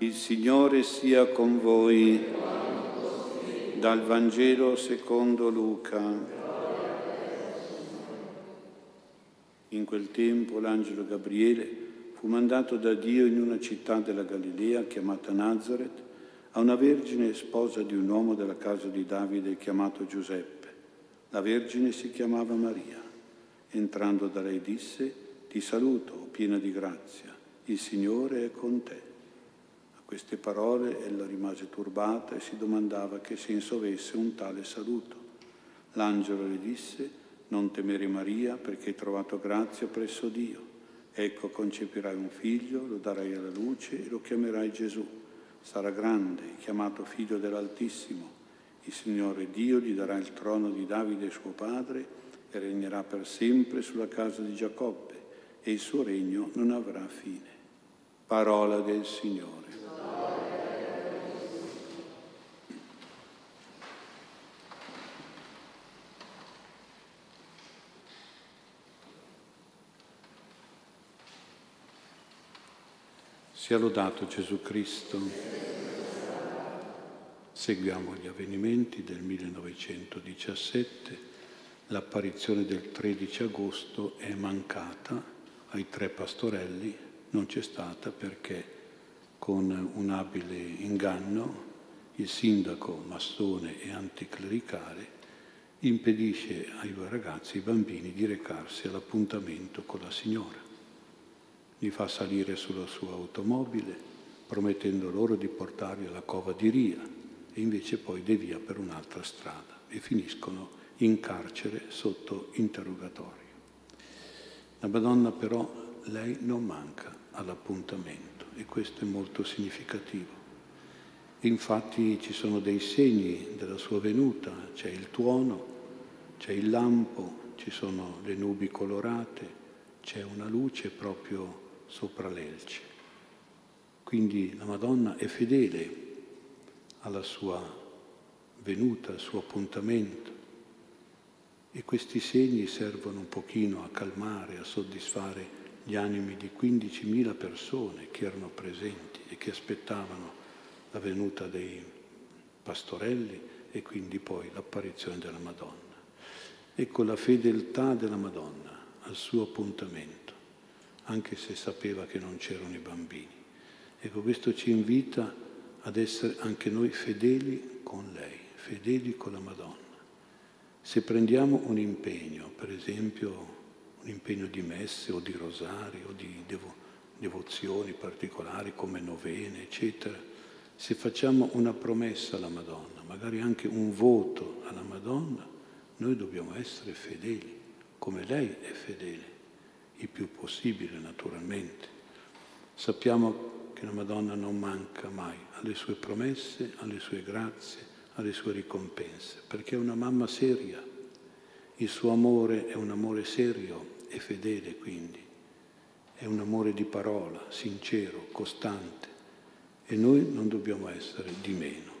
Il Signore sia con voi. Dal Vangelo secondo Luca. In quel tempo l'angelo Gabriele fu mandato da Dio in una città della Galilea chiamata Nazareth a una vergine sposa di un uomo della casa di Davide chiamato Giuseppe. La vergine si chiamava Maria. Entrando da lei disse, ti saluto, piena di grazia, il Signore è con te queste parole ella rimase turbata e si domandava che senso avesse un tale saluto. L'angelo le disse, non temere Maria perché hai trovato grazia presso Dio. Ecco concepirai un figlio, lo darai alla luce e lo chiamerai Gesù. Sarà grande, chiamato figlio dell'Altissimo. Il Signore Dio gli darà il trono di Davide suo padre e regnerà per sempre sulla casa di Giacobbe e il suo regno non avrà fine. Parola del Signore. Sia lodato Gesù Cristo. Seguiamo gli avvenimenti del 1917. L'apparizione del 13 agosto è mancata ai tre pastorelli, non c'è stata perché con un abile inganno il sindaco massone e anticlericale impedisce ai due ragazzi, i bambini, di recarsi all'appuntamento con la signora li fa salire sulla sua automobile, promettendo loro di portarli alla cova di Ria e invece poi devia per un'altra strada e finiscono in carcere sotto interrogatorio. La Madonna però, lei non manca all'appuntamento e questo è molto significativo. Infatti ci sono dei segni della sua venuta, c'è il tuono, c'è il lampo, ci sono le nubi colorate, c'è una luce proprio sopra l'Elce. Quindi la Madonna è fedele alla sua venuta, al suo appuntamento e questi segni servono un pochino a calmare, a soddisfare gli animi di 15.000 persone che erano presenti e che aspettavano la venuta dei pastorelli e quindi poi l'apparizione della Madonna. Ecco la fedeltà della Madonna al suo appuntamento anche se sapeva che non c'erano i bambini. Ecco, questo ci invita ad essere anche noi fedeli con lei, fedeli con la Madonna. Se prendiamo un impegno, per esempio un impegno di messe o di rosario o di devo, devozioni particolari come novene, eccetera, se facciamo una promessa alla Madonna, magari anche un voto alla Madonna, noi dobbiamo essere fedeli, come lei è fedele il più possibile naturalmente. Sappiamo che la Madonna non manca mai alle sue promesse, alle sue grazie, alle sue ricompense, perché è una mamma seria. Il suo amore è un amore serio e fedele quindi, è un amore di parola, sincero, costante e noi non dobbiamo essere di meno,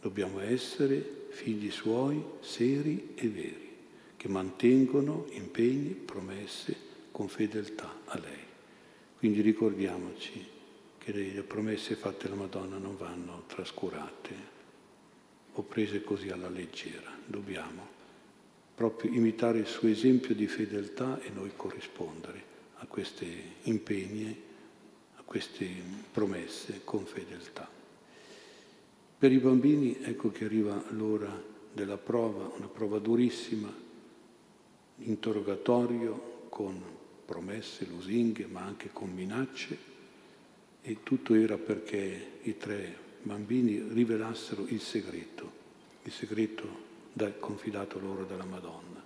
dobbiamo essere figli suoi seri e veri, che mantengono impegni, promesse con fedeltà a lei. Quindi ricordiamoci che le promesse fatte alla Madonna non vanno trascurate o prese così alla leggera. Dobbiamo proprio imitare il suo esempio di fedeltà e noi corrispondere a questi impegni, a queste promesse con fedeltà. Per i bambini ecco che arriva l'ora della prova, una prova durissima, interrogatorio con promesse, lusinghe, ma anche con minacce e tutto era perché i tre bambini rivelassero il segreto, il segreto confidato loro dalla Madonna.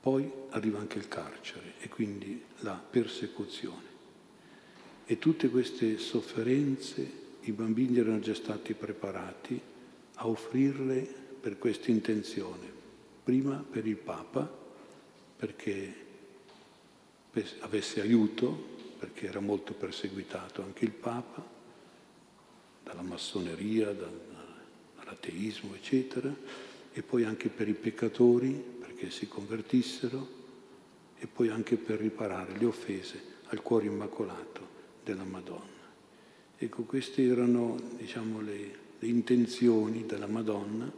Poi arriva anche il carcere e quindi la persecuzione. E tutte queste sofferenze i bambini erano già stati preparati a offrirle per questa intenzione. Prima per il Papa, perché avesse aiuto, perché era molto perseguitato anche il Papa, dalla massoneria, dall'ateismo, eccetera, e poi anche per i peccatori, perché si convertissero, e poi anche per riparare le offese al cuore immacolato della Madonna. Ecco, queste erano diciamo, le, le intenzioni della Madonna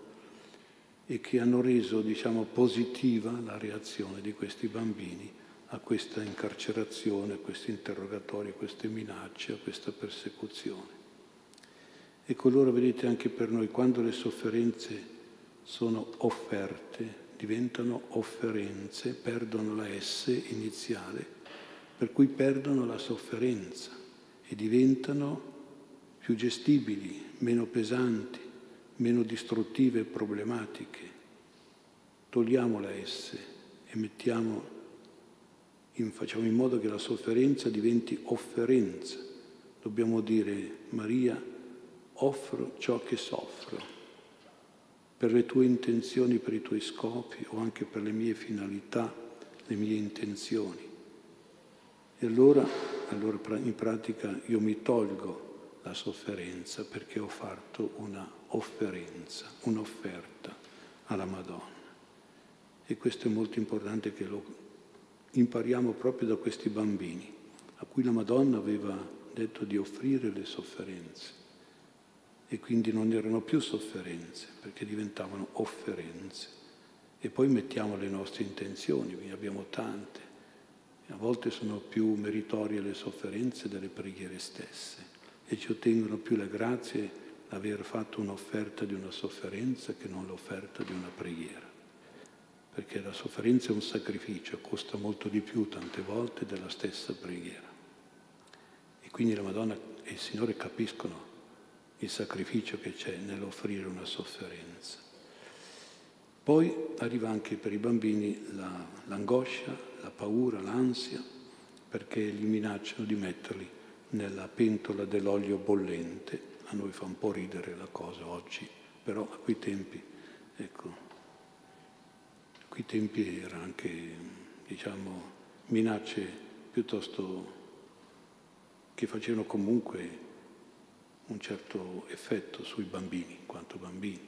e che hanno reso diciamo, positiva la reazione di questi bambini a questa incarcerazione, a questi interrogatori, a queste minacce, a questa persecuzione. Ecco allora vedete anche per noi quando le sofferenze sono offerte, diventano offerenze, perdono la S iniziale, per cui perdono la sofferenza e diventano più gestibili, meno pesanti, meno distruttive e problematiche. Togliamo la S e mettiamo facciamo in modo che la sofferenza diventi offerenza. Dobbiamo dire, Maria, offro ciò che soffro per le tue intenzioni, per i tuoi scopi o anche per le mie finalità, le mie intenzioni. E allora, allora in pratica io mi tolgo la sofferenza perché ho fatto una offerenza, un'offerta alla Madonna. E questo è molto importante che lo impariamo proprio da questi bambini, a cui la Madonna aveva detto di offrire le sofferenze. E quindi non erano più sofferenze, perché diventavano offerenze. E poi mettiamo le nostre intenzioni, ne abbiamo tante. A volte sono più meritorie le sofferenze delle preghiere stesse e ci ottengono più le grazie l'aver fatto un'offerta di una sofferenza che non l'offerta di una preghiera. Perché la sofferenza è un sacrificio, costa molto di più tante volte della stessa preghiera. E quindi la Madonna e il Signore capiscono il sacrificio che c'è nell'offrire una sofferenza. Poi arriva anche per i bambini la, l'angoscia, la paura, l'ansia, perché li minacciano di metterli nella pentola dell'olio bollente. A noi fa un po' ridere la cosa oggi, però a quei tempi, ecco, quei tempi era anche, diciamo, minacce piuttosto che facevano comunque un certo effetto sui bambini, in quanto bambini.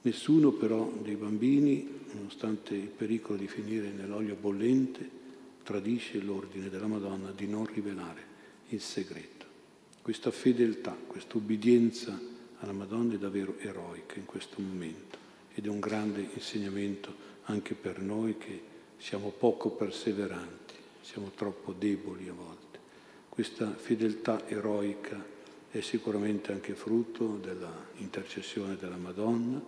Nessuno però dei bambini, nonostante il pericolo di finire nell'olio bollente, tradisce l'ordine della Madonna di non rivelare il segreto. Questa fedeltà, questa ubbidienza alla Madonna è davvero eroica in questo momento ed è un grande insegnamento anche per noi che siamo poco perseveranti, siamo troppo deboli a volte. Questa fedeltà eroica è sicuramente anche frutto dell'intercessione della Madonna,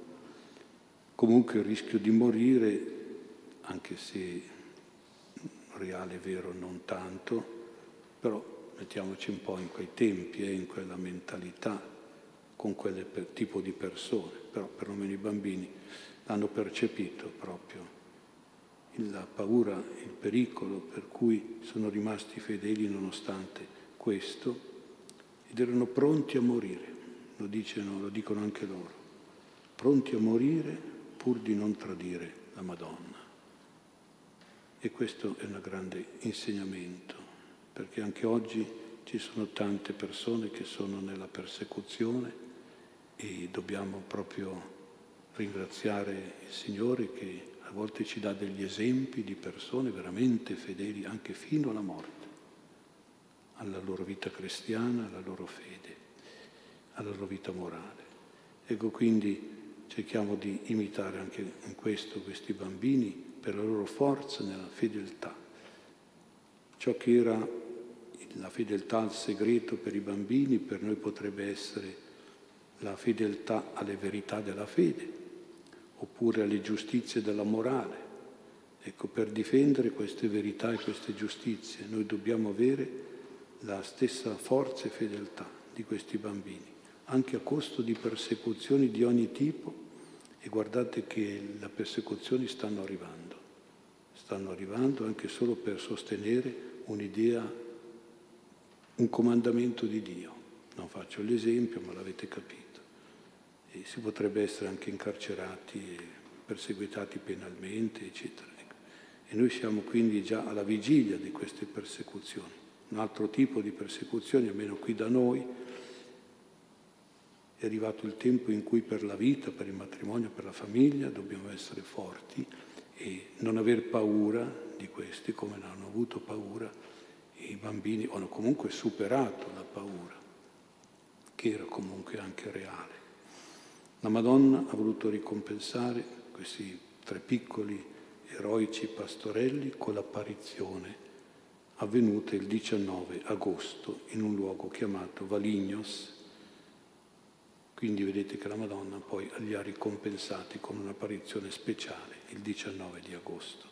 comunque il rischio di morire, anche se reale, vero, non tanto, però mettiamoci un po' in quei tempi e eh, in quella mentalità, con quel tipo di persone, però perlomeno i bambini l'hanno percepito proprio la paura, il pericolo per cui sono rimasti fedeli nonostante questo ed erano pronti a morire, lo, dicono, lo dicono anche loro, pronti a morire pur di non tradire la Madonna. E questo è un grande insegnamento perché anche oggi ci sono tante persone che sono nella persecuzione e dobbiamo proprio ringraziare il Signore che a volte ci dà degli esempi di persone veramente fedeli anche fino alla morte, alla loro vita cristiana, alla loro fede, alla loro vita morale. Ecco quindi cerchiamo di imitare anche in questo questi bambini per la loro forza nella fedeltà. Ciò che era la fedeltà al segreto per i bambini per noi potrebbe essere la fedeltà alle verità della fede, oppure alle giustizie della morale. Ecco, per difendere queste verità e queste giustizie noi dobbiamo avere la stessa forza e fedeltà di questi bambini, anche a costo di persecuzioni di ogni tipo. E guardate che le persecuzioni stanno arrivando, stanno arrivando anche solo per sostenere un'idea un comandamento di Dio. Non faccio l'esempio, ma l'avete capito. E si potrebbe essere anche incarcerati, perseguitati penalmente, eccetera. Ecco. E noi siamo quindi già alla vigilia di queste persecuzioni. Un altro tipo di persecuzioni, almeno qui da noi, è arrivato il tempo in cui per la vita, per il matrimonio, per la famiglia dobbiamo essere forti e non aver paura di questi come non hanno avuto paura i bambini hanno comunque superato la paura, che era comunque anche reale. La Madonna ha voluto ricompensare questi tre piccoli eroici pastorelli con l'apparizione avvenuta il 19 agosto in un luogo chiamato Valignos. Quindi vedete che la Madonna poi li ha ricompensati con un'apparizione speciale il 19 di agosto,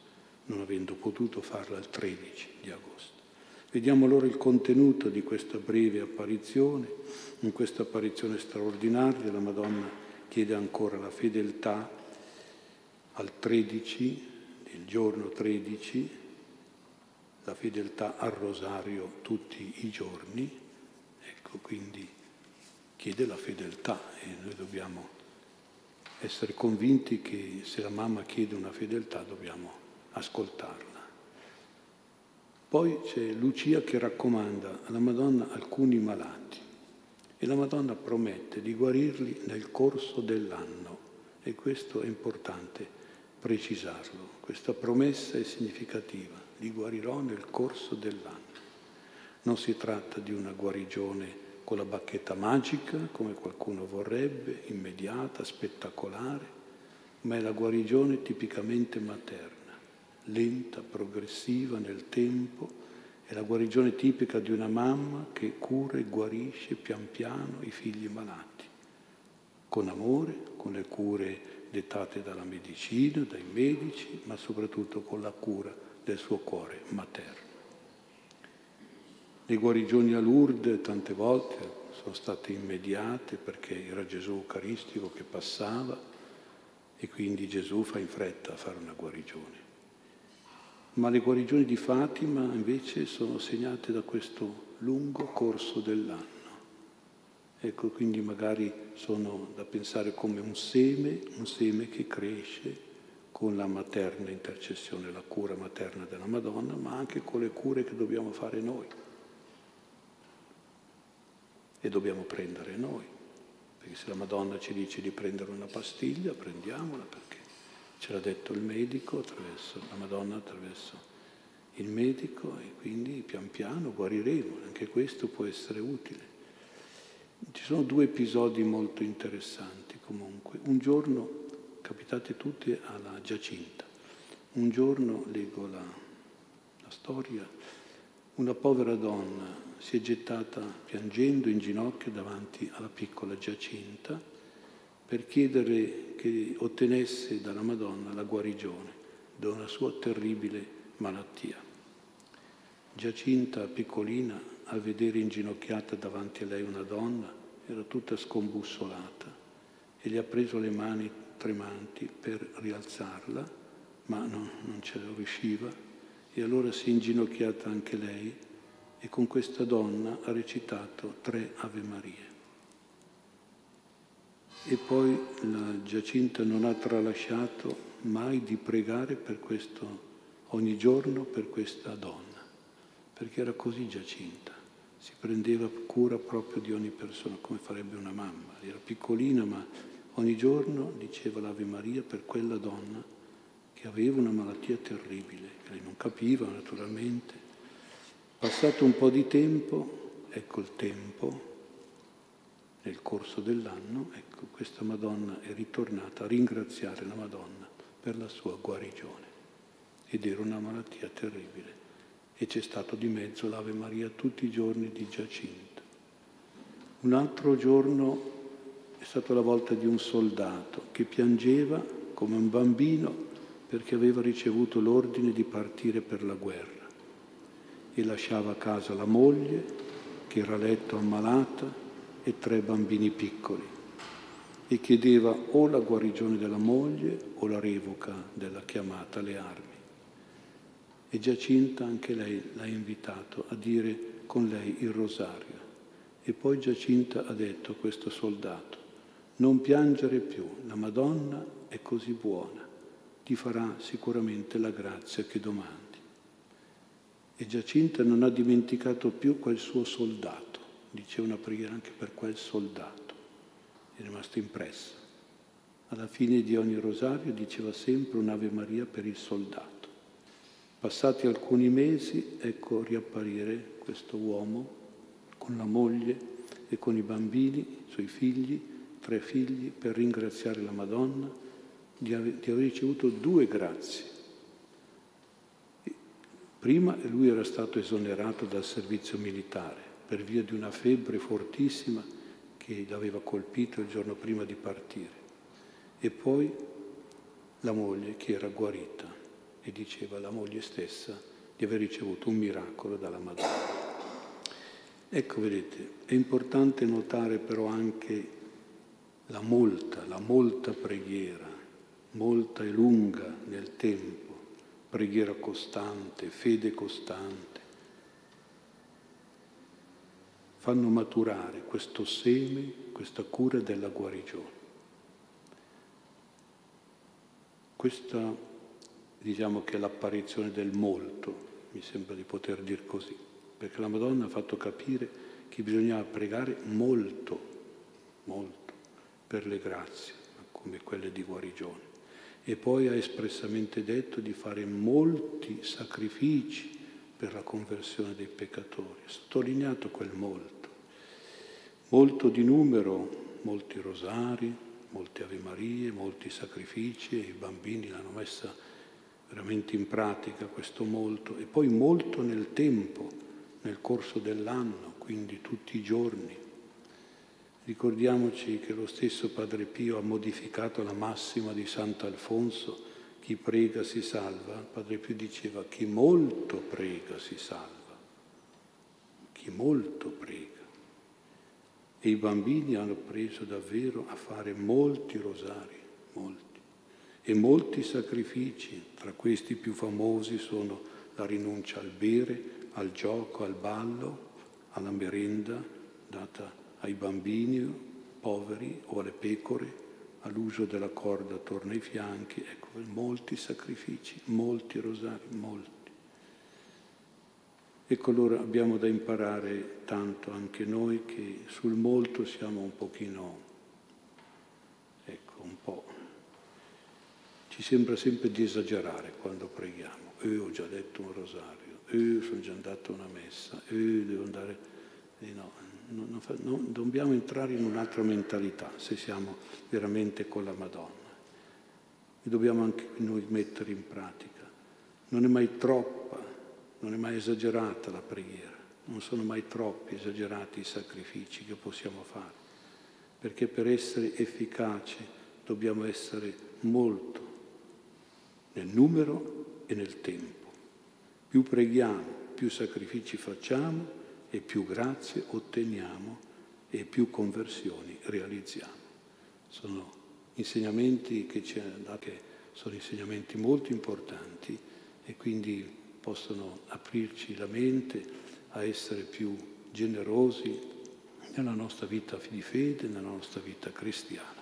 non avendo potuto farla il 13 di agosto. Vediamo allora il contenuto di questa breve apparizione. In questa apparizione straordinaria la Madonna chiede ancora la fedeltà al 13, il giorno 13, la fedeltà al rosario tutti i giorni. Ecco, quindi chiede la fedeltà e noi dobbiamo essere convinti che se la mamma chiede una fedeltà dobbiamo ascoltarla. Poi c'è Lucia che raccomanda alla Madonna alcuni malati e la Madonna promette di guarirli nel corso dell'anno e questo è importante precisarlo. Questa promessa è significativa, li guarirò nel corso dell'anno. Non si tratta di una guarigione con la bacchetta magica, come qualcuno vorrebbe, immediata, spettacolare, ma è la guarigione tipicamente materna lenta, progressiva nel tempo, è la guarigione tipica di una mamma che cura e guarisce pian piano i figli malati, con amore, con le cure dettate dalla medicina, dai medici, ma soprattutto con la cura del suo cuore materno. Le guarigioni a Lourdes tante volte sono state immediate perché era Gesù Eucaristico che passava e quindi Gesù fa in fretta a fare una guarigione ma le guarigioni di Fatima invece sono segnate da questo lungo corso dell'anno. Ecco, quindi magari sono da pensare come un seme, un seme che cresce con la materna intercessione, la cura materna della Madonna, ma anche con le cure che dobbiamo fare noi. E dobbiamo prendere noi. Perché se la Madonna ci dice di prendere una pastiglia, prendiamola perché ce l'ha detto il medico attraverso la Madonna, attraverso il medico e quindi pian piano guariremo, anche questo può essere utile. Ci sono due episodi molto interessanti comunque. Un giorno, capitate tutti alla Giacinta, un giorno leggo la, la storia, una povera donna si è gettata piangendo in ginocchio davanti alla piccola Giacinta per chiedere che ottenesse dalla Madonna la guarigione da una sua terribile malattia. Giacinta, piccolina, al vedere inginocchiata davanti a lei una donna, era tutta scombussolata e gli ha preso le mani tremanti per rialzarla, ma non, non ce la riusciva e allora si è inginocchiata anche lei e con questa donna ha recitato tre Ave Marie e poi la Giacinta non ha tralasciato mai di pregare per questo, ogni giorno per questa donna, perché era così Giacinta, si prendeva cura proprio di ogni persona, come farebbe una mamma, era piccolina ma ogni giorno diceva l'Ave Maria per quella donna che aveva una malattia terribile, che lei non capiva naturalmente. Passato un po' di tempo, ecco il tempo, nel corso dell'anno, ecco, questa Madonna è ritornata a ringraziare la Madonna per la sua guarigione. Ed era una malattia terribile. E c'è stato di mezzo l'Ave Maria tutti i giorni di Giacinta. Un altro giorno è stata la volta di un soldato che piangeva come un bambino perché aveva ricevuto l'ordine di partire per la guerra e lasciava a casa la moglie che era a letto ammalata e tre bambini piccoli e chiedeva o la guarigione della moglie o la revoca della chiamata alle armi. E Giacinta anche lei l'ha invitato a dire con lei il rosario. E poi Giacinta ha detto a questo soldato, non piangere più, la Madonna è così buona, ti farà sicuramente la grazia che domandi. E Giacinta non ha dimenticato più quel suo soldato diceva una preghiera anche per quel soldato, è rimasto impresso. Alla fine di ogni rosario diceva sempre un'Ave Maria per il soldato. Passati alcuni mesi, ecco riapparire questo uomo con la moglie e con i bambini, i suoi figli, tre figli, per ringraziare la Madonna di aver, di aver ricevuto due grazie. Prima lui era stato esonerato dal servizio militare per via di una febbre fortissima che l'aveva colpito il giorno prima di partire. E poi la moglie che era guarita e diceva la moglie stessa di aver ricevuto un miracolo dalla Madonna. Ecco, vedete, è importante notare però anche la molta, la molta preghiera, molta e lunga nel tempo, preghiera costante, fede costante, fanno maturare questo seme, questa cura della guarigione. Questa diciamo che è l'apparizione del molto, mi sembra di poter dire così, perché la Madonna ha fatto capire che bisognava pregare molto, molto, per le grazie, come quelle di guarigione. E poi ha espressamente detto di fare molti sacrifici per la conversione dei peccatori, ha sottolineato quel molto. Molto di numero, molti rosari, molte Ave Marie, molti sacrifici, i bambini l'hanno messa veramente in pratica questo molto, e poi molto nel tempo, nel corso dell'anno, quindi tutti i giorni. Ricordiamoci che lo stesso Padre Pio ha modificato la massima di Sant'Alfonso chi prega si salva, Padre Pio diceva chi molto prega si salva, chi molto prega. E i bambini hanno preso davvero a fare molti rosari, molti, e molti sacrifici, tra questi più famosi sono la rinuncia al bere, al gioco, al ballo, alla merenda data ai bambini poveri o alle pecore, all'uso della corda attorno ai fianchi, molti sacrifici, molti rosari, molti. Ecco allora abbiamo da imparare tanto anche noi che sul molto siamo un pochino, ecco, un po'. Ci sembra sempre di esagerare quando preghiamo. Eh, ho già detto un rosario, eh, sono già andato a una messa, eh, devo andare... Eh, no, non, non, dobbiamo entrare in un'altra mentalità se siamo veramente con la Madonna. E dobbiamo anche noi mettere in pratica. Non è mai troppa, non è mai esagerata la preghiera, non sono mai troppi esagerati i sacrifici che possiamo fare, perché per essere efficaci dobbiamo essere molto nel numero e nel tempo. Più preghiamo, più sacrifici facciamo, e più grazie otteniamo e più conversioni realizziamo. Sono insegnamenti che ci dato, sono insegnamenti molto importanti e quindi possono aprirci la mente a essere più generosi nella nostra vita di fede, nella nostra vita cristiana.